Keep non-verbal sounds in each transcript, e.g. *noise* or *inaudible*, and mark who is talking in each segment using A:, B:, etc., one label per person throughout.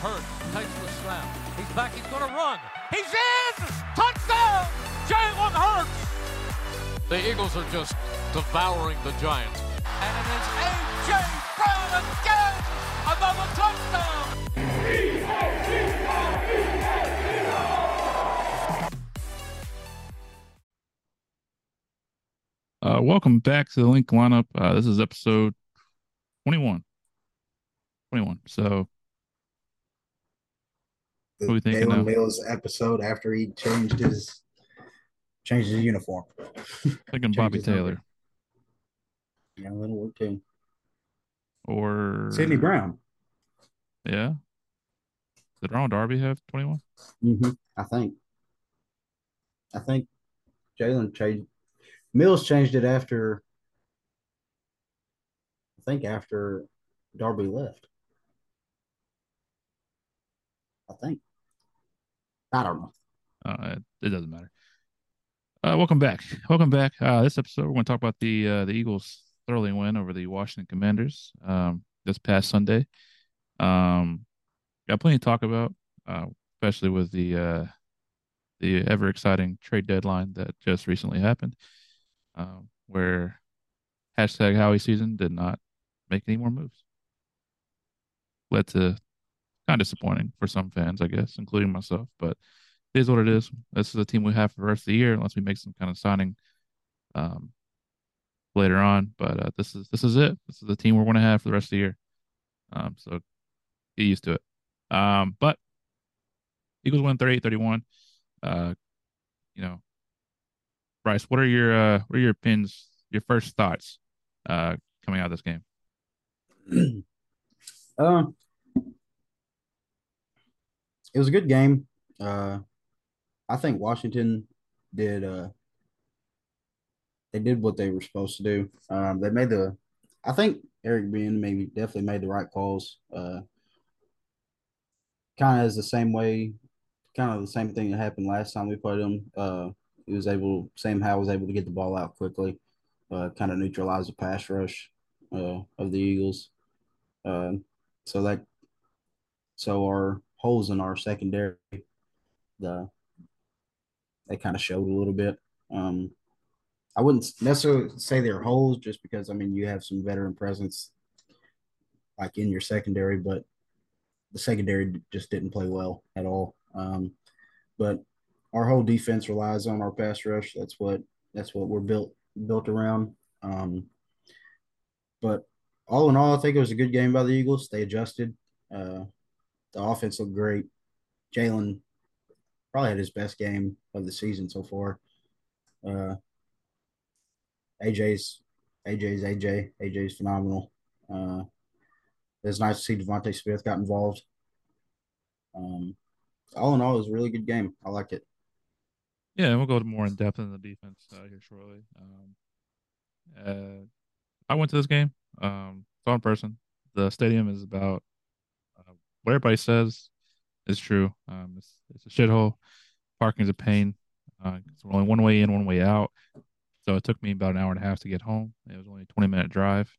A: Hurts takes the snap. He's back. He's going to run. He's in! Touchdown! Jalen Hurts! The Eagles are just devouring the Giants. And it is A.J. Brown again! Another touchdown!
B: Uh, welcome back to the Linc Lineup. Uh, this is episode 21. 21. So,
C: the
B: we thinking
C: Jalen? Mills episode after he changed his changed his uniform. *laughs*
B: thinking Bobby. Taylor
C: Yeah, that'll work too.
B: or
C: Sydney Brown.
B: Yeah. Did Ronald Darby have 21?
C: hmm I think. I think Jalen changed. Mills changed it after. I think after Darby left. I think. I don't know.
B: Uh, it, doesn't matter. Uh, welcome back. Welcome back. Uh, this episode, we're going to talk about the uh, the Eagles' thoroughly win over the Washington Commanders um, this past Sunday. Um, got plenty to talk about, uh, especially with the uh, the ever exciting trade deadline that just recently happened, um, where hashtag Howie season did not make any more moves. Led to kind of disappointing for some fans, I guess, including myself, but it is what it is. This is the team we have for the rest of the year, unless we make some kind of signing um, later on. But uh, this is this is it. This is the team we're going to have for the rest of the year. Um, so get used to it. Um, but Eagles win 38-31. Uh, you know, Bryce, what are your uh, what are your pins? Your first thoughts uh, coming out of this game? *clears throat*
C: Um, it was a good game. Uh, I think Washington did. Uh, they did what they were supposed to do. Um, they made the. I think Eric Bieniemy definitely made the right calls. Uh, kind of is the same way, kind of the same thing that happened last time we played him. Uh, he was able, Sam Howell was able to get the ball out quickly, uh, kind of neutralize the pass rush uh, of the Eagles. Um, so that so our holes in our secondary, the they kind of showed a little bit. Um, I wouldn't necessarily say they're holes just because I mean you have some veteran presence like in your secondary, but the secondary just didn't play well at all. Um, but our whole defense relies on our pass rush. That's what that's what we're built built around. Um, but all in all, I think it was a good game by the Eagles. They adjusted. Uh, the offense looked great. Jalen probably had his best game of the season so far. Uh, AJ's AJ's AJ AJ's phenomenal. Uh, it's nice to see DeVonta Smith got involved. Um, all in all, it was a really good game. I liked it.
B: Yeah, we'll go more in depth in the defense uh, here shortly. Um, uh, I went to this game. Um, saw in person. The stadium is about what everybody says is true. Um, it's it's a shithole. Parking's a pain. Uh, it's only one way in, one way out. So it took me about an hour and a half to get home. It was only a twenty minute drive.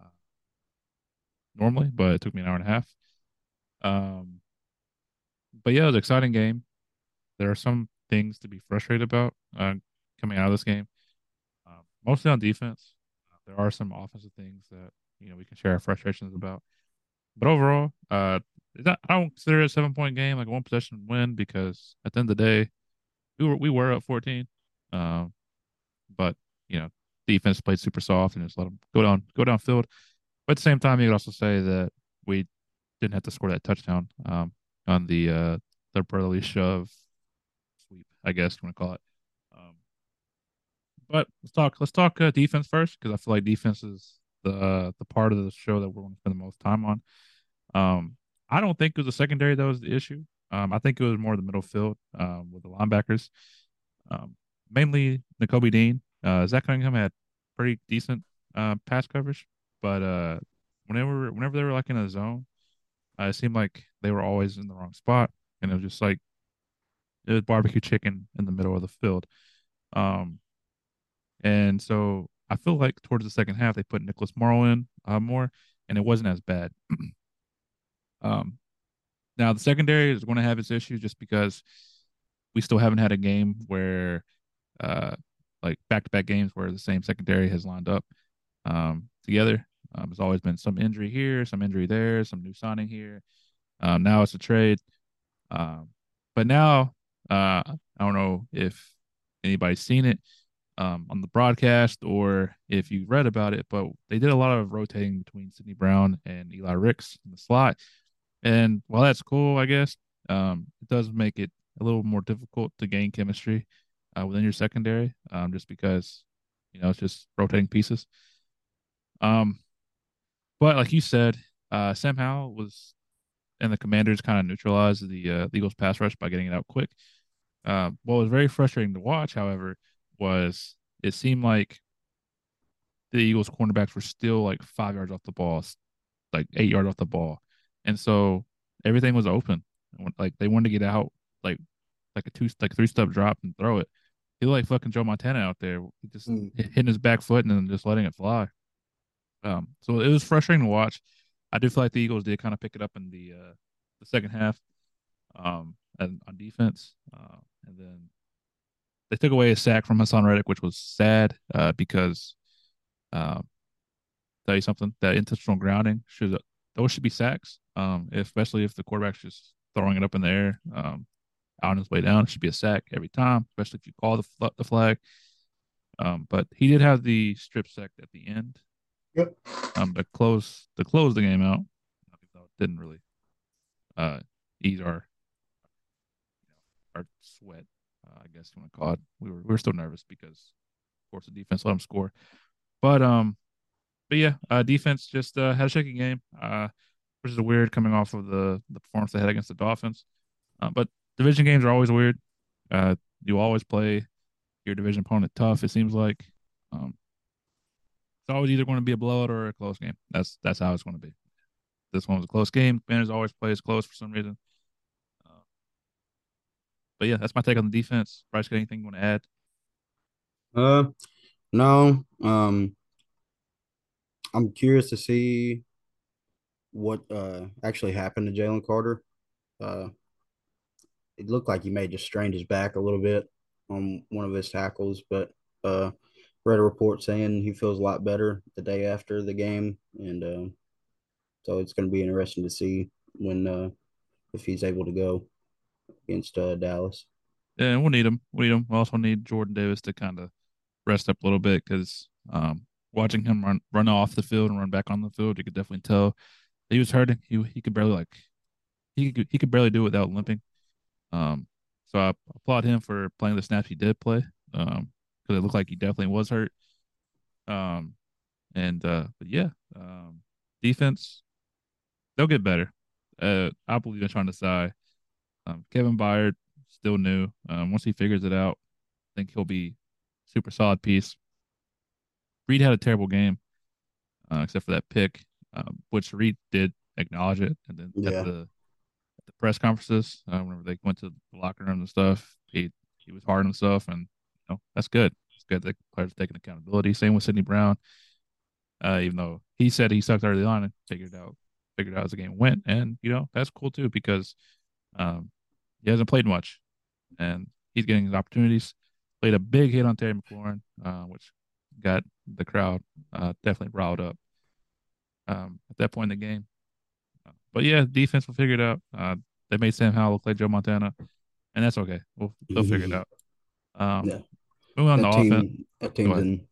B: Uh, normally, but it took me an hour and a half. Um, but yeah, it was an exciting game. There are some things to be frustrated about uh, coming out of this game, uh, mostly on defense. There are some offensive things that you know we can share our frustrations about, but overall, uh, not, I don't consider it a seven point game like a one possession win because at the end of the day, we were we were up fourteen, um, but you know defense played super soft and just let them go down go downfield. But at the same time, you could also say that we didn't have to score that touchdown um, on the uh, the brotherly shove sweep, I guess you want to call it. Um, but let's talk. Let's talk uh, defense first because I feel like defense is the the part of the show that we're going to spend the most time on. Um, I don't think it was the secondary that was the issue. Um, I think it was more the middle field um, with the linebackers, um, mainly Nakobe Dean. Uh, Zach Cunningham had pretty decent uh, pass coverage, but uh, whenever whenever they were like in a zone, uh, it seemed like they were always in the wrong spot, and it was just like it was barbecue chicken in the middle of the field. Um, and so I feel like towards the second half they put Nicholas Morrow in uh, more, and it wasn't as bad. *clears throat* um, Now the secondary is going to have its issues just because we still haven't had a game where, uh, like back to back games where the same secondary has lined up um, together. Um, there's always been some injury here, some injury there, some new signing here. Um, now it's a trade. Um, but now, uh, I don't know if anybody's seen it um, on the broadcast or if you read about it, but they did a lot of rotating between Sydney Brown and Eli Ricks in the slot. And while that's cool, I guess, um, it does make it a little more difficult to gain chemistry uh, within your secondary, um, just because you know it's just rotating pieces. Um, but like you said, uh, Sam Howell was, and the Commanders kind of neutralized the uh, Eagles pass rush by getting it out quick. Uh, what was very frustrating to watch, however, was it seemed like the Eagles cornerbacks were still like five yards off the ball, like eight yards off the ball, and so everything was open. Like they wanted to get out, like like a two like three step drop and throw it. He looked like fucking Joe Montana out there, just mm. hitting his back foot and then just letting it fly. Um, so it was frustrating to watch. I do feel like the Eagles did kind of pick it up in the uh, the second half, um, and on defense, uh, and then they took away a sack from Haason Reddick, which was sad uh, because, uh, tell you something, that intentional grounding should those should be sacks, um, especially if the quarterback's just throwing it up in the air um, out on his way down. It should be a sack every time, especially if you call the the flag. Um, but he did have the strip sack at the end.
C: Yep.
B: Um, to close to close the game out, didn't really uh ease our our sweat uh, I guess you want to call it. We were we were still nervous because, of course, the defense let them score. But um, but yeah, uh, defense just uh, had a shaky game, uh, which is weird coming off of the the performance they had against the Dolphins. Uh, but division games are always weird. Uh, you always play your division opponent tough. It seems like um, it's always either going to be a blowout or a close game. That's that's how it's going to be. This one was a close game. Commanders always plays close for some reason but yeah, that's my take on the defense. Bryce, got anything you want to add?
C: Uh, no. Um, I'm curious to see what uh actually happened to Jalen Carter. Uh, it looked like he may have just strained his back a little bit on one of his tackles, but uh, read a report saying he feels a lot better the day after the game, and uh, so it's going to be interesting to see when uh if he's able to go against uh, Dallas.
B: Yeah, we'll need him. We need him. We also need Jordan Davis to kind of rest up a little bit because um, watching him run run off the field and run back on the field, you could definitely tell he was hurting. He he could barely like he could he could barely do it without limping. Um, so I applaud him for playing the snaps he did play. Um, because it looked like he definitely was hurt. Um, and uh, but yeah, um, defense they'll get better. Uh, I believe in trying to say um, Kevin Byard, still new. Um, once he figures it out, I think he'll be super solid piece. Reed had a terrible game, uh, except for that pick, um, which Reed did acknowledge it, and then yeah. at the at the press conferences, uh, whenever they went to the locker room and stuff, he he was hard on himself, and you know that's good. It's good that players are taking accountability. Same with Sydney Brown. Uh, even though he said he sucked early on and figured out figured out as the game went, and you know that's cool too because um, he hasn't played much, and he's getting his opportunities. Played a big hit on Terry McLaurin, uh, which got the crowd uh, definitely riled up um, at that point in the game. Uh, but yeah, defense will figure it out. Uh, they made Sam Howell look like Joe Montana, and that's okay. We'll they'll figure it out. Um, yeah. Moving on
C: that
B: to
C: team,
B: offense.
C: That team's in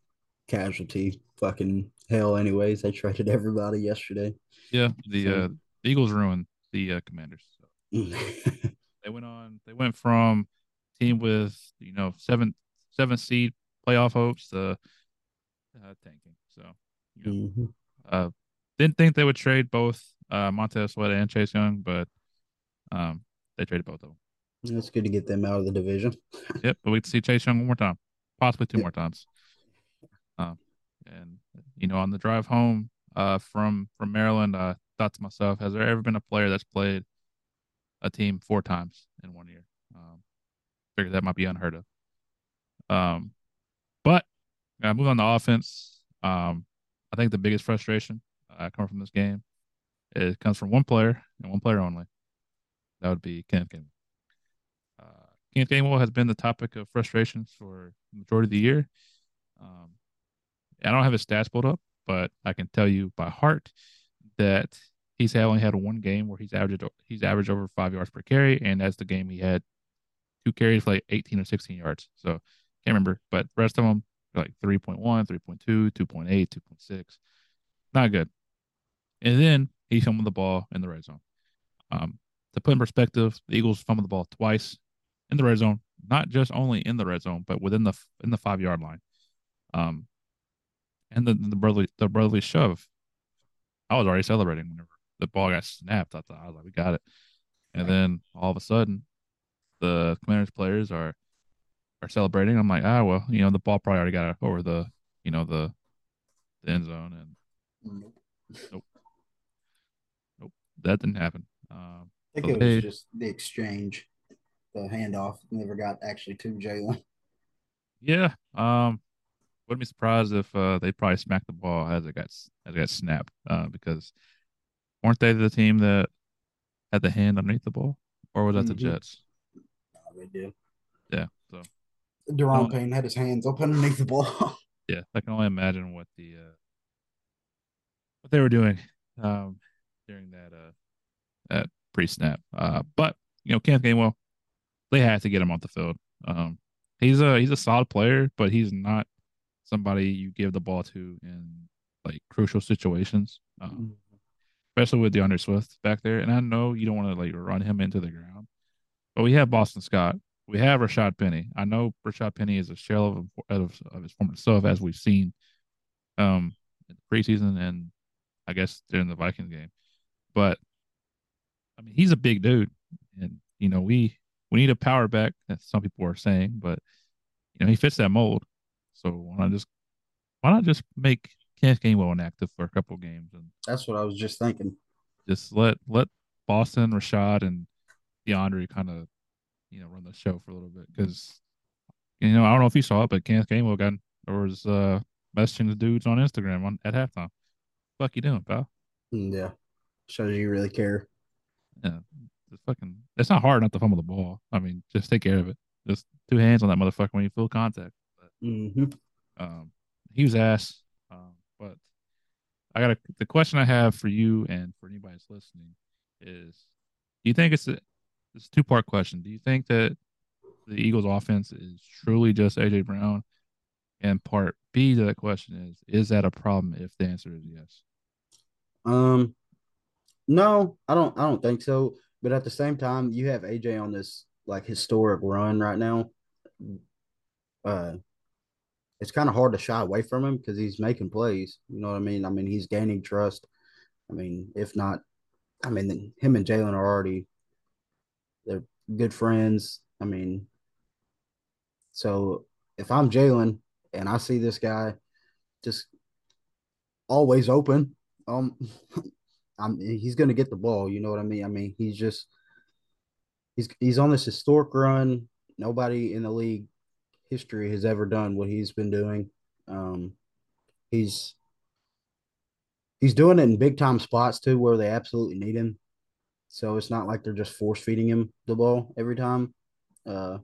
C: casualty fucking hell. Anyways, they traded everybody yesterday.
B: Yeah, the so. uh, Eagles ruined the uh, Commanders. So. *laughs* They went on. They went from team with you know seven seven seed playoff hopes to uh, tanking. So you know, mm-hmm. Uh, didn't think they would trade both uh, Montez Sweat and Chase Young, but um, they traded both of them.
C: It's good to get them out of the division. *laughs*
B: yep, but we can see Chase Young one more time, possibly two more times. Um, and you know, on the drive home uh, from from Maryland, I thought to myself, has there ever been a player that's played a team four times in one year. Um, figured that might be unheard of. Um, but uh, move on to offense. Um, I think the biggest frustration uh, coming from this game it comes from one player and one player only. that would be Kenneth Gainwell. Uh, Kenneth Gainwell has been the topic of frustrations for the majority of the year. Um, I don't have his stats pulled up, but I can tell you by heart that he's only had one game where he's averaged he's averaged over five yards per carry, and that's the game he had two carries like 18 or 16 yards. So can't remember, but rest of them like 3.1, 3.2, 2.8, 2.6. Not good. And then he fumbled the ball in the red zone. Um, to put in perspective, the Eagles fumbled the ball twice in the red zone, not just only in the red zone, but within the in the five yard line. Um, and the the brotherly the brotherly shove. I was already celebrating whenever the ball got snapped. I thought I was like, we got it. And then all of a sudden, the Commanders players are are celebrating. I'm like, ah, well, you know, the ball probably already got over the, you know, the, the end zone, and nope, nope, nope, that didn't happen. Um,
C: I think it was just the exchange, the handoff never got actually to Jalen.
B: Yeah, um, wouldn't be surprised if uh, they probably smacked the ball as it got as it got snapped uh, because weren't they the team that had the hand underneath the ball, or was that mm-hmm. the Jets?
C: No, they did.
B: Yeah. So
C: Da'Ron Payne had his hands up underneath the ball. *laughs*
B: yeah, I can only imagine what the uh, what they were doing um, during that uh, that pre snap. Uh, but you know, Kenneth Gainwell, they had to get him off the field. Um, he's a he's a solid player, but he's not somebody you give the ball to in like crucial situations, um, mm-hmm. especially with D'Andre Swift back there. And I know you don't want to like run him into the ground, but we have Boston Scott, we have Rashad Penny. I know Rashad Penny is a shell of of, of his former self, as we've seen um in the preseason and I guess during the Vikings game. But I mean, he's a big dude, and you know we we need a power back. That some people are saying, but you know he fits that mold. So why not just why not just make Kenneth Gainwell inactive for a couple games? And
C: that's what I was just thinking.
B: Just let let Boston, Rashad, and D'Andre kind of you know run the show for a little bit because you know I don't know if you saw it, but Kenneth Gainwell got or was uh, messaging the dudes on Instagram on at halftime. Fuck you doing, pal?
C: Mm, yeah, shows you really care.
B: Yeah, it's fucking. It's not hard not to fumble the ball. I mean, just take care of it. Just two hands on that motherfucker when you feel contact.
C: Mm-hmm.
B: Um, he was ass. Um, but I got a, the question I have for you and for anybody that's listening is: Do you think it's a it's a two part question? Do you think that the Eagles' offense is truly just AJ Brown? And part B to that question is: Is that a problem? If the answer is yes.
C: Um, no, I don't. I don't think so. But at the same time, you have AJ on this like historic run right now. Uh, it's kind of hard to shy away from him because he's making plays. You know what I mean? I mean, he's gaining trust. I mean, if not, I mean, him and Jalen are already they're good friends. I mean, so if I'm Jalen and I see this guy just always open, um, *laughs* I'm he's gonna get the ball. You know what I mean? I mean, he's just he's he's on this historic run. Nobody in the league history has ever done what he's been doing. Um, he's he's doing it in big time spots too, where they absolutely need him. So it's not like they're just force feeding him the ball every time. Uh,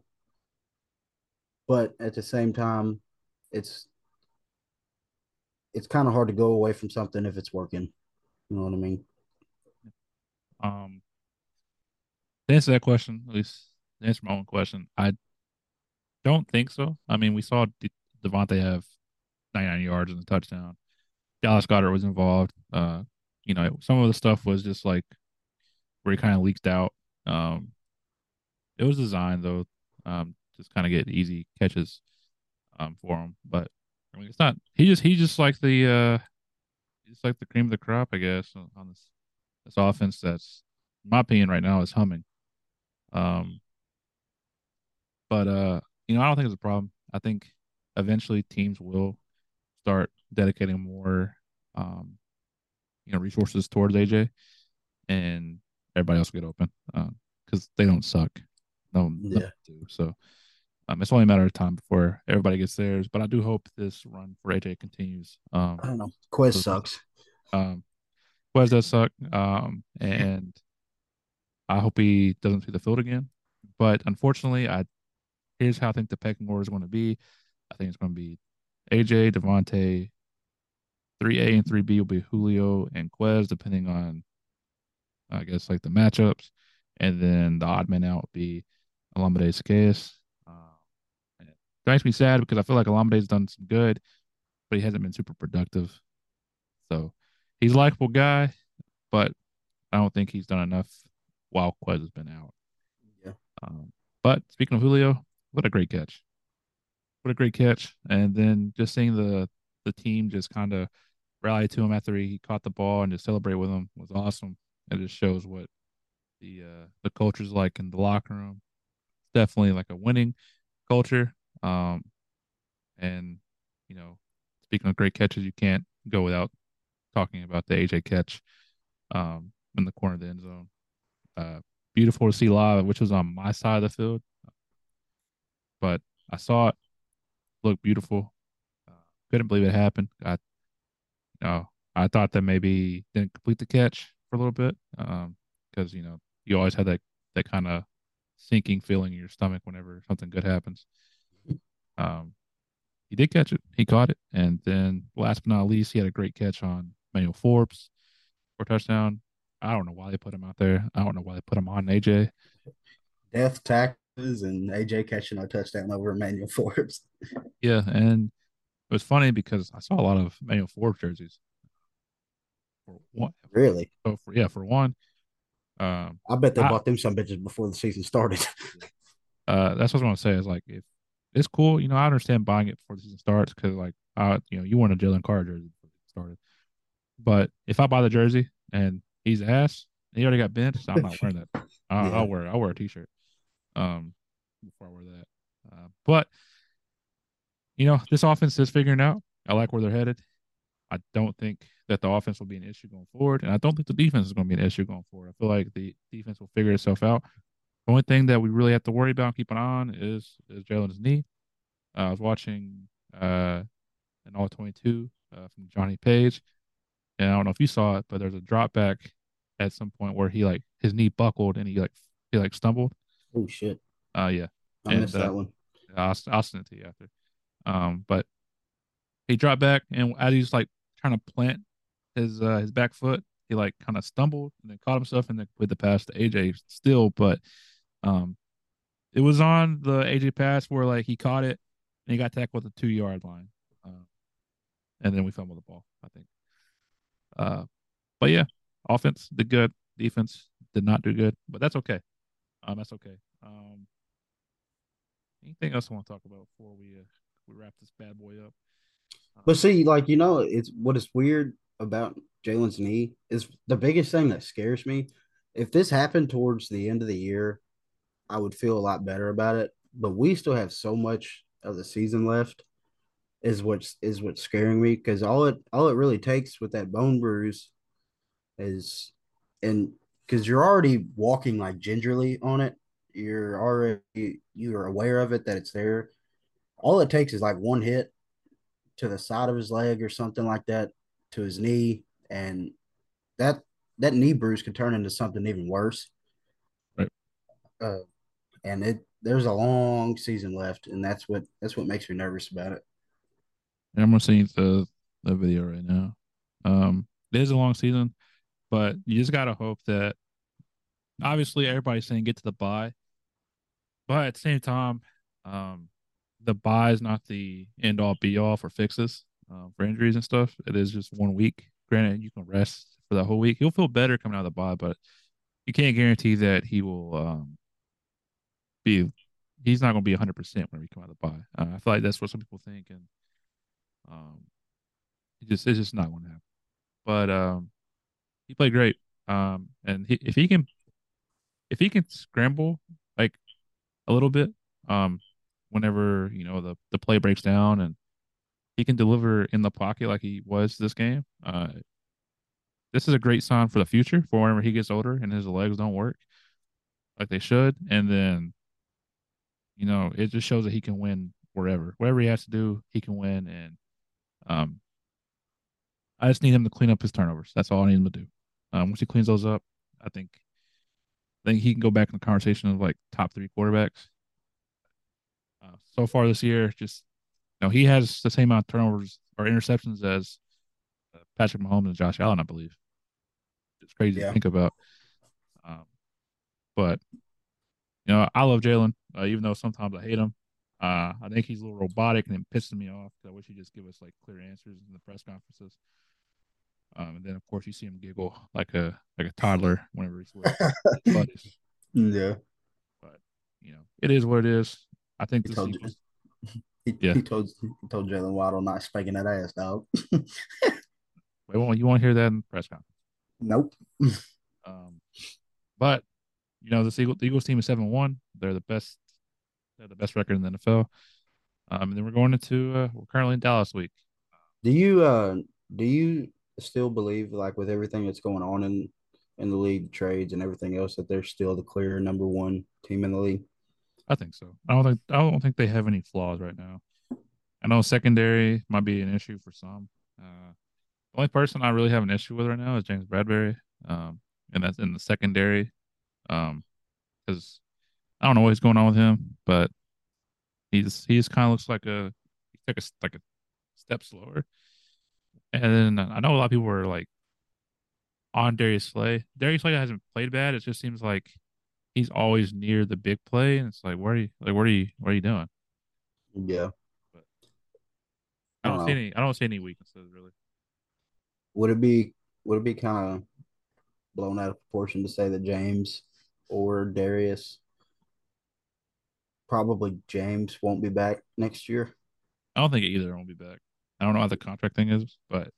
C: but at the same time, it's it's kind of hard to go away from something if it's working. You know what I mean?
B: Um, to answer that question, at least to answer my own question, I don't think so. I mean, we saw De- DeVonta have 99 yards and a touchdown. Dallas Goedert was involved. Uh, you know, some of the stuff was just like where he kind of leaked out. Um, it was designed though, um, just kind of get easy catches, um, for him. But I mean, it's not. He just he just like the uh, just like the cream of the crop, I guess, on this this offense. That's, in my opinion, right now is humming. Um, but uh, you know, I don't think it's a problem. I think eventually teams will start dedicating more, um, you know, resources towards AJ, and everybody else will get open because uh, they don't suck. No, yeah. do. So um, it's only a matter of time before everybody gets theirs. But I do hope this run for AJ continues. Um,
C: I don't know. Quez so, sucks.
B: Um, Quez does suck. Um, and I hope he doesn't see the field again. But unfortunately, I here's how I think the pecking order is going to be. I think it's going to be AJ, DeVonta, 3A and 3B will be Julio and Quez, depending on, I guess, like the matchups. And then the odd man out will be Olamide Zaccheaus. It makes me sad because I feel like Olamide's done some good, but he hasn't been super productive. So he's a likable guy, but I don't think he's done enough while Quez has been out.
C: Yeah.
B: Um, but speaking of Julio, what a great catch! What a great catch! And then just seeing the the team just kind of rally to him after he caught the ball and just celebrate with him was awesome. It just shows what the uh, the culture's like in the locker room. It's definitely like a winning culture. Um, and you know, speaking of great catches, you can't go without talking about the AJ catch um, in the corner of the end zone. Uh, beautiful to see live, which was on my side of the field, but I saw it look beautiful. Uh, couldn't believe it happened. I know, I thought that maybe didn't complete the catch for a little bit because um, you know you always had that that kind of sinking feeling in your stomach whenever something good happens. Um, he did catch it. He caught it, and then last but not least, he had a great catch on Manuel Forbes for touchdown. I don't know why they put him out there. I don't know why they put him on AJ.
C: Death taxes and AJ catching a touchdown over Emmanuel Forbes. *laughs*
B: yeah, and it was funny because I saw a lot of Emmanuel Forbes jerseys.
C: For one, really?
B: So for yeah, for one, um,
C: I bet they I, bought them some bitches before the season started. *laughs*
B: uh, that's what I want to say. Is like if it's cool, you know, I understand buying it before the season starts because like, I, you know, you want a Jalen Carter jersey before it started. But if I buy the jersey and he's ass, and he already got benched, I'm not wearing that. *laughs* I'll, yeah. I'll wear I'll wear a t-shirt. Um, before I wear that. Uh, but you know, this offense is figuring out. I like where they're headed. I don't think that the offense will be an issue going forward, and I don't think the defense is going to be an issue going forward. I feel like the defense will figure itself out. The only thing that we really have to worry about and keep an eye on is is Jalen's knee. Uh, I was watching uh, an all twenty two uh, from Johnny Page, and I don't know if you saw it, but there's a drop back at some point where he like his knee buckled and he like he like stumbled.
C: Oh shit!
B: Uh yeah,
C: I and, missed that uh, one.
B: I'll, I'll send it to you after. Um, but he dropped back, and as he's like trying to plant his uh, his back foot, he like kind of stumbled and then caught himself and then put the pass to AJ still, but um, it was on the AJ pass where like he caught it and he got tackled at the two yard line, uh, and then we fumbled the ball. I think. Uh, but yeah, offense did good, defense did not do good, but that's okay. Um, that's okay. Um, anything else I want to talk about before we uh, we wrap this bad boy up.
C: But see, like you know, it's what is weird about Jalen's knee is the biggest thing that scares me. If this happened towards the end of the year, I would feel a lot better about it. But we still have so much of the season left. Is what's is what's scaring me because all it all it really takes with that bone bruise is and because you're already walking like gingerly on it, you're already you're aware of it that it's there all it takes is like one hit to the side of his leg or something like that to his knee, and that that knee bruise could turn into something even worse.
B: Right.
C: Uh, and it there's a long season left, and that's what that's what makes me nervous about it.
B: I'm gonna see the the video right now. Um, it is a long season, but you just gotta hope that. Obviously, everybody's saying get to the bye, but at the same time, um, the bye is not the end all be all for fixes uh, for injuries and stuff. It is just one week. Granted, you can rest for the whole week. He'll feel better coming out of the bye, but you can't guarantee that he will um, be. He's not going to be 100 percent when he come out of the bye. Uh, I feel like that's what some people think, and um, it just it's just not going to happen. But um, he played great. Um, and he, if he can, if he can scramble like a little bit, um, whenever you know the the play breaks down and he can deliver in the pocket like he was this game. Uh, this is a great sign for the future for whenever he gets older and his legs don't work like they should, and then you know it just shows that he can win wherever, whatever he has to do, he can win. And um, I just need him to clean up his turnovers. That's all I need him to do. Um, once he cleans those up, I think I think he can go back in the conversation of like top three quarterbacks. Uh, so far this year, just you know, he has the same amount of turnovers or interceptions as uh, Patrick Mahomes and Josh Allen, I believe. It's crazy
C: Yeah.
B: to think about. Um, but you know, I love Jalen, uh, even though sometimes I hate him. Uh, I think he's a little robotic and it pisses me off. I wish he'd just give us like clear answers in the press conferences. Um, and then of course you see him giggle like a like a toddler whenever he's with *laughs* buddies.
C: Yeah.
B: But you know, it is what it is. I think
C: He told you. He,
B: Yeah.
C: he told he told Jaylen Waddle not spanking that ass, dog. *laughs*
B: Wait, well, you won't hear that in the press conference.
C: nope. *laughs*
B: Um, but you know, the Eagles, the Eagles team is seven one. They're the best. They're the best record in the NFL. Um, and then we're going into uh, we're currently in Dallas week.
C: Do you uh do you still believe like with everything that's going on in in the league, trades and everything else, that they're still the clear number one team in the league?
B: I think so. I don't think I don't think they have any flaws right now. I know secondary might be an issue for some. Uh, the only person I really have an issue with right now is James Bradberry, um, and that's in the secondary, um, because I don't know what's going on with him, but he's he just kind of looks like a he took a like a step slower. And then I know a lot of people were like on Darius Slay. Darius Slay hasn't played bad. It just seems like he's always near the big play, and it's like, where are you? Like, what are you? What are you doing?
C: Yeah.
B: I don't
C: Uh,
B: see any. I don't see any weaknesses really.
C: Would it be would it be kind of blown out of proportion to say that James or Darius, probably James, won't be back next year?
B: I don't think either won't be back. I don't know how the contract thing is, but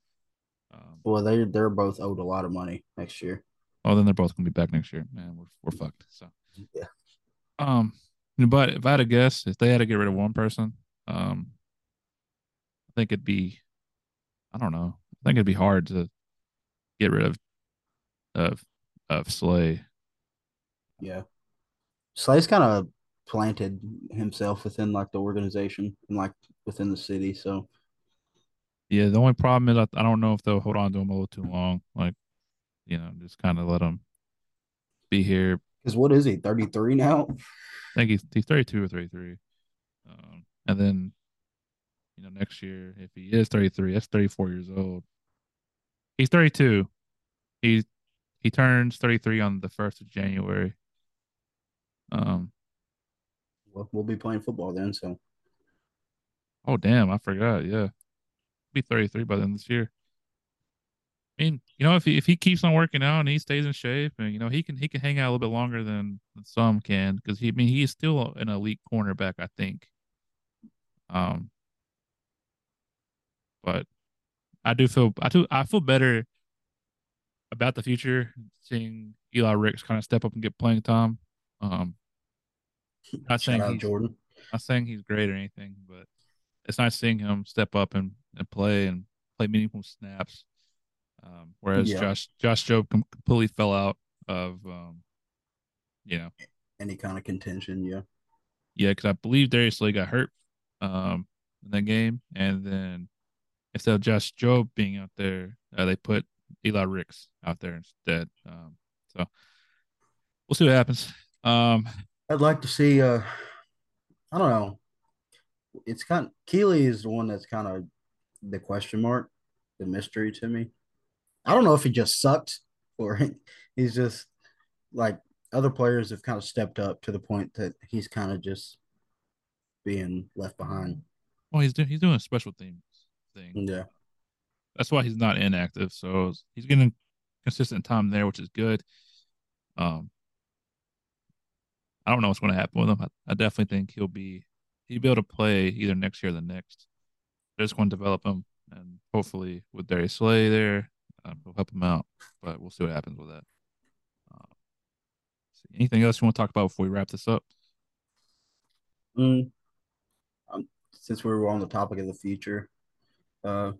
B: um,
C: Well, they they're both owed a lot of money next year.
B: well, then they're both gonna be back next year. Man, we're we're fucked. So
C: Yeah.
B: um, but if I had to guess, if they had to get rid of one person, um, I think it'd be, I don't know. I think it'd be hard to get rid of of of Slay.
C: Yeah. Slay's kind of planted himself within like the organization and like within the city. So
B: Yeah, the only problem is I, I don't know if they'll hold on to him a little too long. Like, you know, just kind of let him be here.
C: because what is he, 33 now?
B: I think he's he's 32 or 33. Um, and then, you know, next year, if he is 33, that's 34 years old. He's 32. He he turns 33 on the first of January. Um.
C: Well, we'll be playing football then. So
B: Oh damn, I forgot. Yeah, be 33 by the end of this year. I mean, you know, if he if he keeps on working out and he stays in shape, and you know, he can he can hang out a little bit longer than, than some can because he I mean he's still an elite cornerback, I think. Um, but I do feel I do I feel better about the future seeing Eli Ricks kind of step up and get playing time. Um, not *laughs* saying
C: out
B: he's
C: Jordan.
B: not saying he's great or anything, but it's nice seeing him step up and, and play and play meaningful snaps. Um, whereas
C: Yeah.
B: Josh Josh Jobe completely fell out of, um, you know,
C: Any kind of contention, yeah.
B: yeah, because I believe Darius Slay got hurt um, in that game, and then instead of Josh Jobe being out there, uh, they put Eli Ricks out there instead. Um, so we'll see what happens.
C: I'd like to see. Uh, I don't know. It's kind. Kelee is the one that's kind of the question mark, the mystery to me. I don't know if he just sucked or *laughs* he's just like other players have kind of stepped up to the point that he's kind of just being left behind.
B: well, he's doing he's doing a special teams thing.
C: Yeah.
B: That's why he's not inactive. So he's getting consistent time there, which is good. Um, I don't know what's going to happen with him. I, I definitely think he'll be he'll be able to play either next year or the next. They're just going to develop him, and hopefully with Darius Slay there, um, we'll help him out. But we'll see what happens with that. See. anything else you want to talk about before we wrap this up?
C: Mm. Um, since we were on the topic of the future, uh,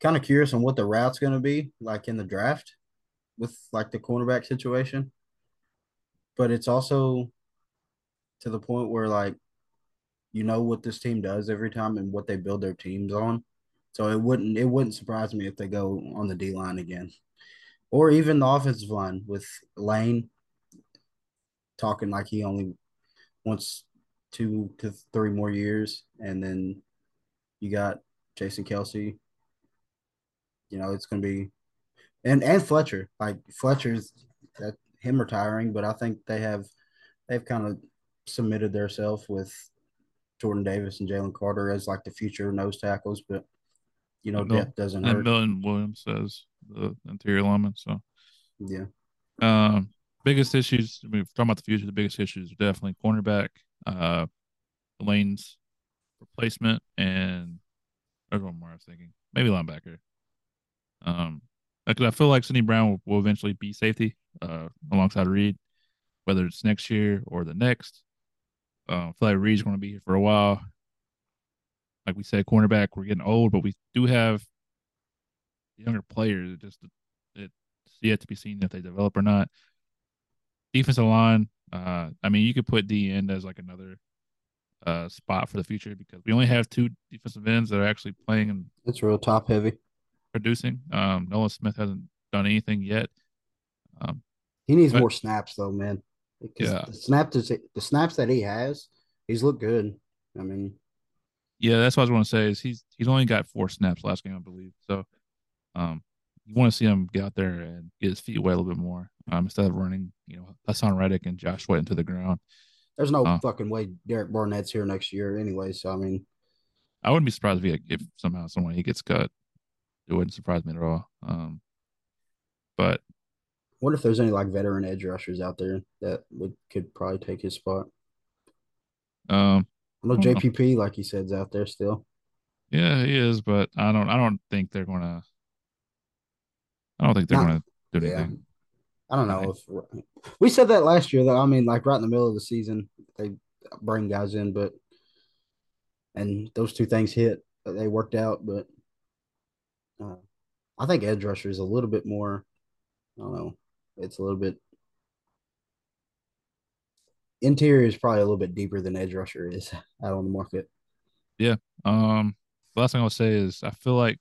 C: kind of curious on what the route's going to be like in the draft with like the cornerback situation. But it's also to the point where like you know what this team does every time and what they build their teams on. So it wouldn't it wouldn't surprise me if they go on the D line again or even the offensive line with Lane talking like he only wants two to three more years, and then you got Jason Kelce. You know, it's to be and and Fletcher. Like Fletcher's that him retiring, but I think they have they've kind of submitted themselves with Jordan Davis and Jalen Carter as like the future nose tackles, but you know,
B: Mil-
C: depth doesn't
B: and
C: hurt.
B: Milton Williams says the interior lineman. So,
C: Yeah.
B: um, biggest issues. I mean, talking about the future, the biggest issues are definitely cornerback, uh, Lane's replacement, and there's one more I was thinking, maybe linebacker. Um, because I feel like Sydney Brown will, will eventually be safety, uh, alongside Reed, whether it's next year or the next. Uh, I feel like Reed's going to be here for a while. Like we said, cornerback, we're getting old, but we do have younger players. It just it's yet to be seen if they develop or not. Defensive line, uh, I mean, you could put D end as like another uh spot for the future because we only have two defensive ends that are actually playing and
C: It's real top heavy.
B: producing. Um, Nolan Smith hasn't done anything yet. Um,
C: He needs
B: But-
C: more snaps though, man. Because
B: Yeah.
C: the snaps the snaps that he has, he's looked good. I mean,
B: yeah, that's what I was going to say. Is he's he's only got four snaps last game, I believe. So, um, you want to see him get out there and get his feet wet a little bit more, um, instead of running, you know, Haason Reddick and Josh Sweat into the ground.
C: there's no
B: Oh.
C: fucking way Derek Barnett's here next year anyway. So I mean,
B: I wouldn't be surprised if he, if somehow someone he gets cut. It wouldn't surprise me at all. Um, but
C: wonder if there's any like veteran edge rushers out there that would could probably take his spot.
B: um,
C: I know
B: I don't know.
C: JPP, like you said, is out there still.
B: yeah, he is. But I don't. I don't think they're gonna. I don't think they're
C: Not-
B: gonna do
C: Yeah.
B: anything.
C: I don't know if we said that last year. Though I mean, like right in the middle of the season, they bring guys in, but and those two things hit. They worked out, but uh, I think edge rusher is a little bit more. I don't know. It's a little bit interior is probably a little bit deeper than edge rusher is *laughs* out on the market. Yeah.
B: Um, the last thing I'll say is I feel like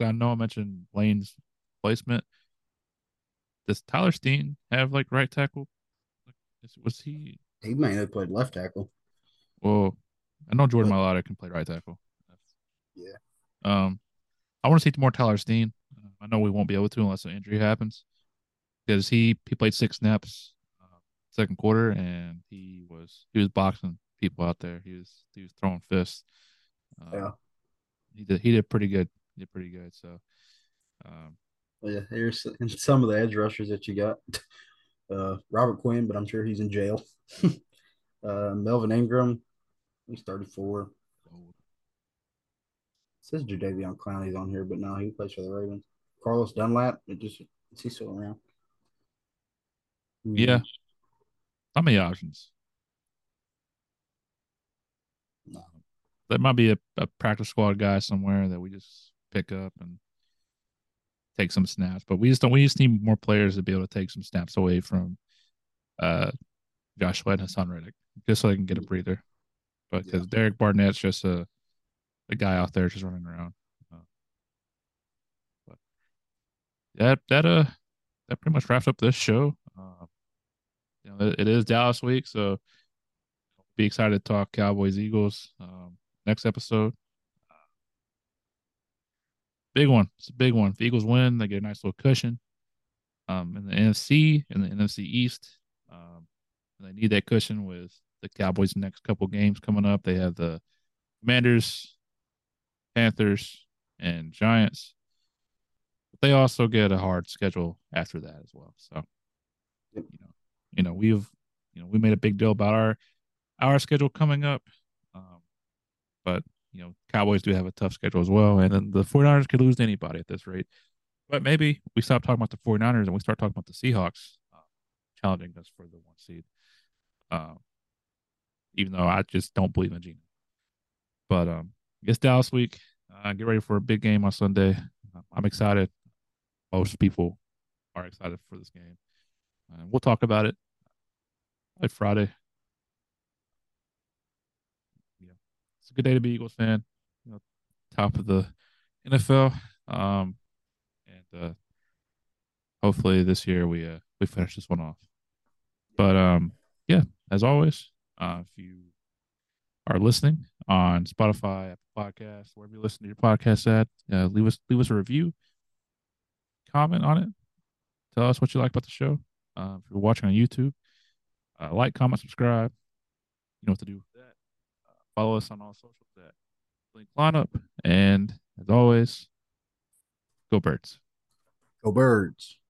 B: I know I mentioned Lane's placement. Does Tyler Steen have like right tackle? Like, is- Was he?
C: He may have played left tackle.
B: Well, I know Jordan
C: But-
B: Mailata can play right tackle.
C: Yeah.
B: Um, I want to see more Tyler Steen. I know we won't be able to unless an injury happens, because he he played six snaps uh, second quarter and he was he was boxing people out there. He was he was throwing fists. Uh,
C: Yeah.
B: he did he did pretty good. He did pretty good. So, um,
C: Well, yeah, here's some of the edge rushers that you got. Uh, Robert Quinn, but I'm sure he's in jail. *laughs* uh, Melvin Ingram, he's 34. It says Jadeveon Clowney's on here, but no, he plays for the Ravens. Carlos Dunlap, it just is he still around?
B: Yeah. how many options?
C: No.
B: There might be a, a practice squad guy somewhere that we just pick up and take some snaps, but we just don't. We just need more players to be able to take some snaps away from uh, Josh Sweat and Haason Reddick, just so they can get a breather. But because Derek Barnett's just a a guy out there just running around. Uh, but that that uh that pretty much wraps up this show. Uh, you know, it, is Dallas week, so be excited to talk Cowboys Eagles um, next episode. Big one. It's a big one. If the Eagles win, they get a nice little cushion. Um, in the NFC and the NFC East, um, they need that cushion with the Cowboys' next couple games coming up. They have the Commanders, Panthers, and Giants. But they also get a hard schedule after that as well. So, you know, you know, we've, you know, we made a big deal about our our schedule coming up. Um, but you know, Cowboys do have a tough schedule as well. And then the 49ers could lose anybody at this rate. But maybe we stop talking about the 49ers and we start talking about the Seahawks uh, challenging us for the one seed. Um, even though I just don't believe in Geno. But um, it's Dallas week. Uh, get ready for a big game on Sunday. I'm excited. Most people are excited for this game. Uh, we'll talk about it like Friday. Yeah, it's a good day to be Eagles fan. You know, top of the NFL. Um, and uh, hopefully this year we uh we finish this one off. But um, yeah, as always, uh, if you are listening on Spotify, Apple Podcasts, wherever you listen to your podcast at, uh, leave us leave us a review, comment on it, tell us what you like about the show. Uh, if you're watching on YouTube, uh, like, comment, subscribe. You know what to do with that. Uh, follow us on all socials at Linc Lineup, and as always, go birds.
C: Go birds.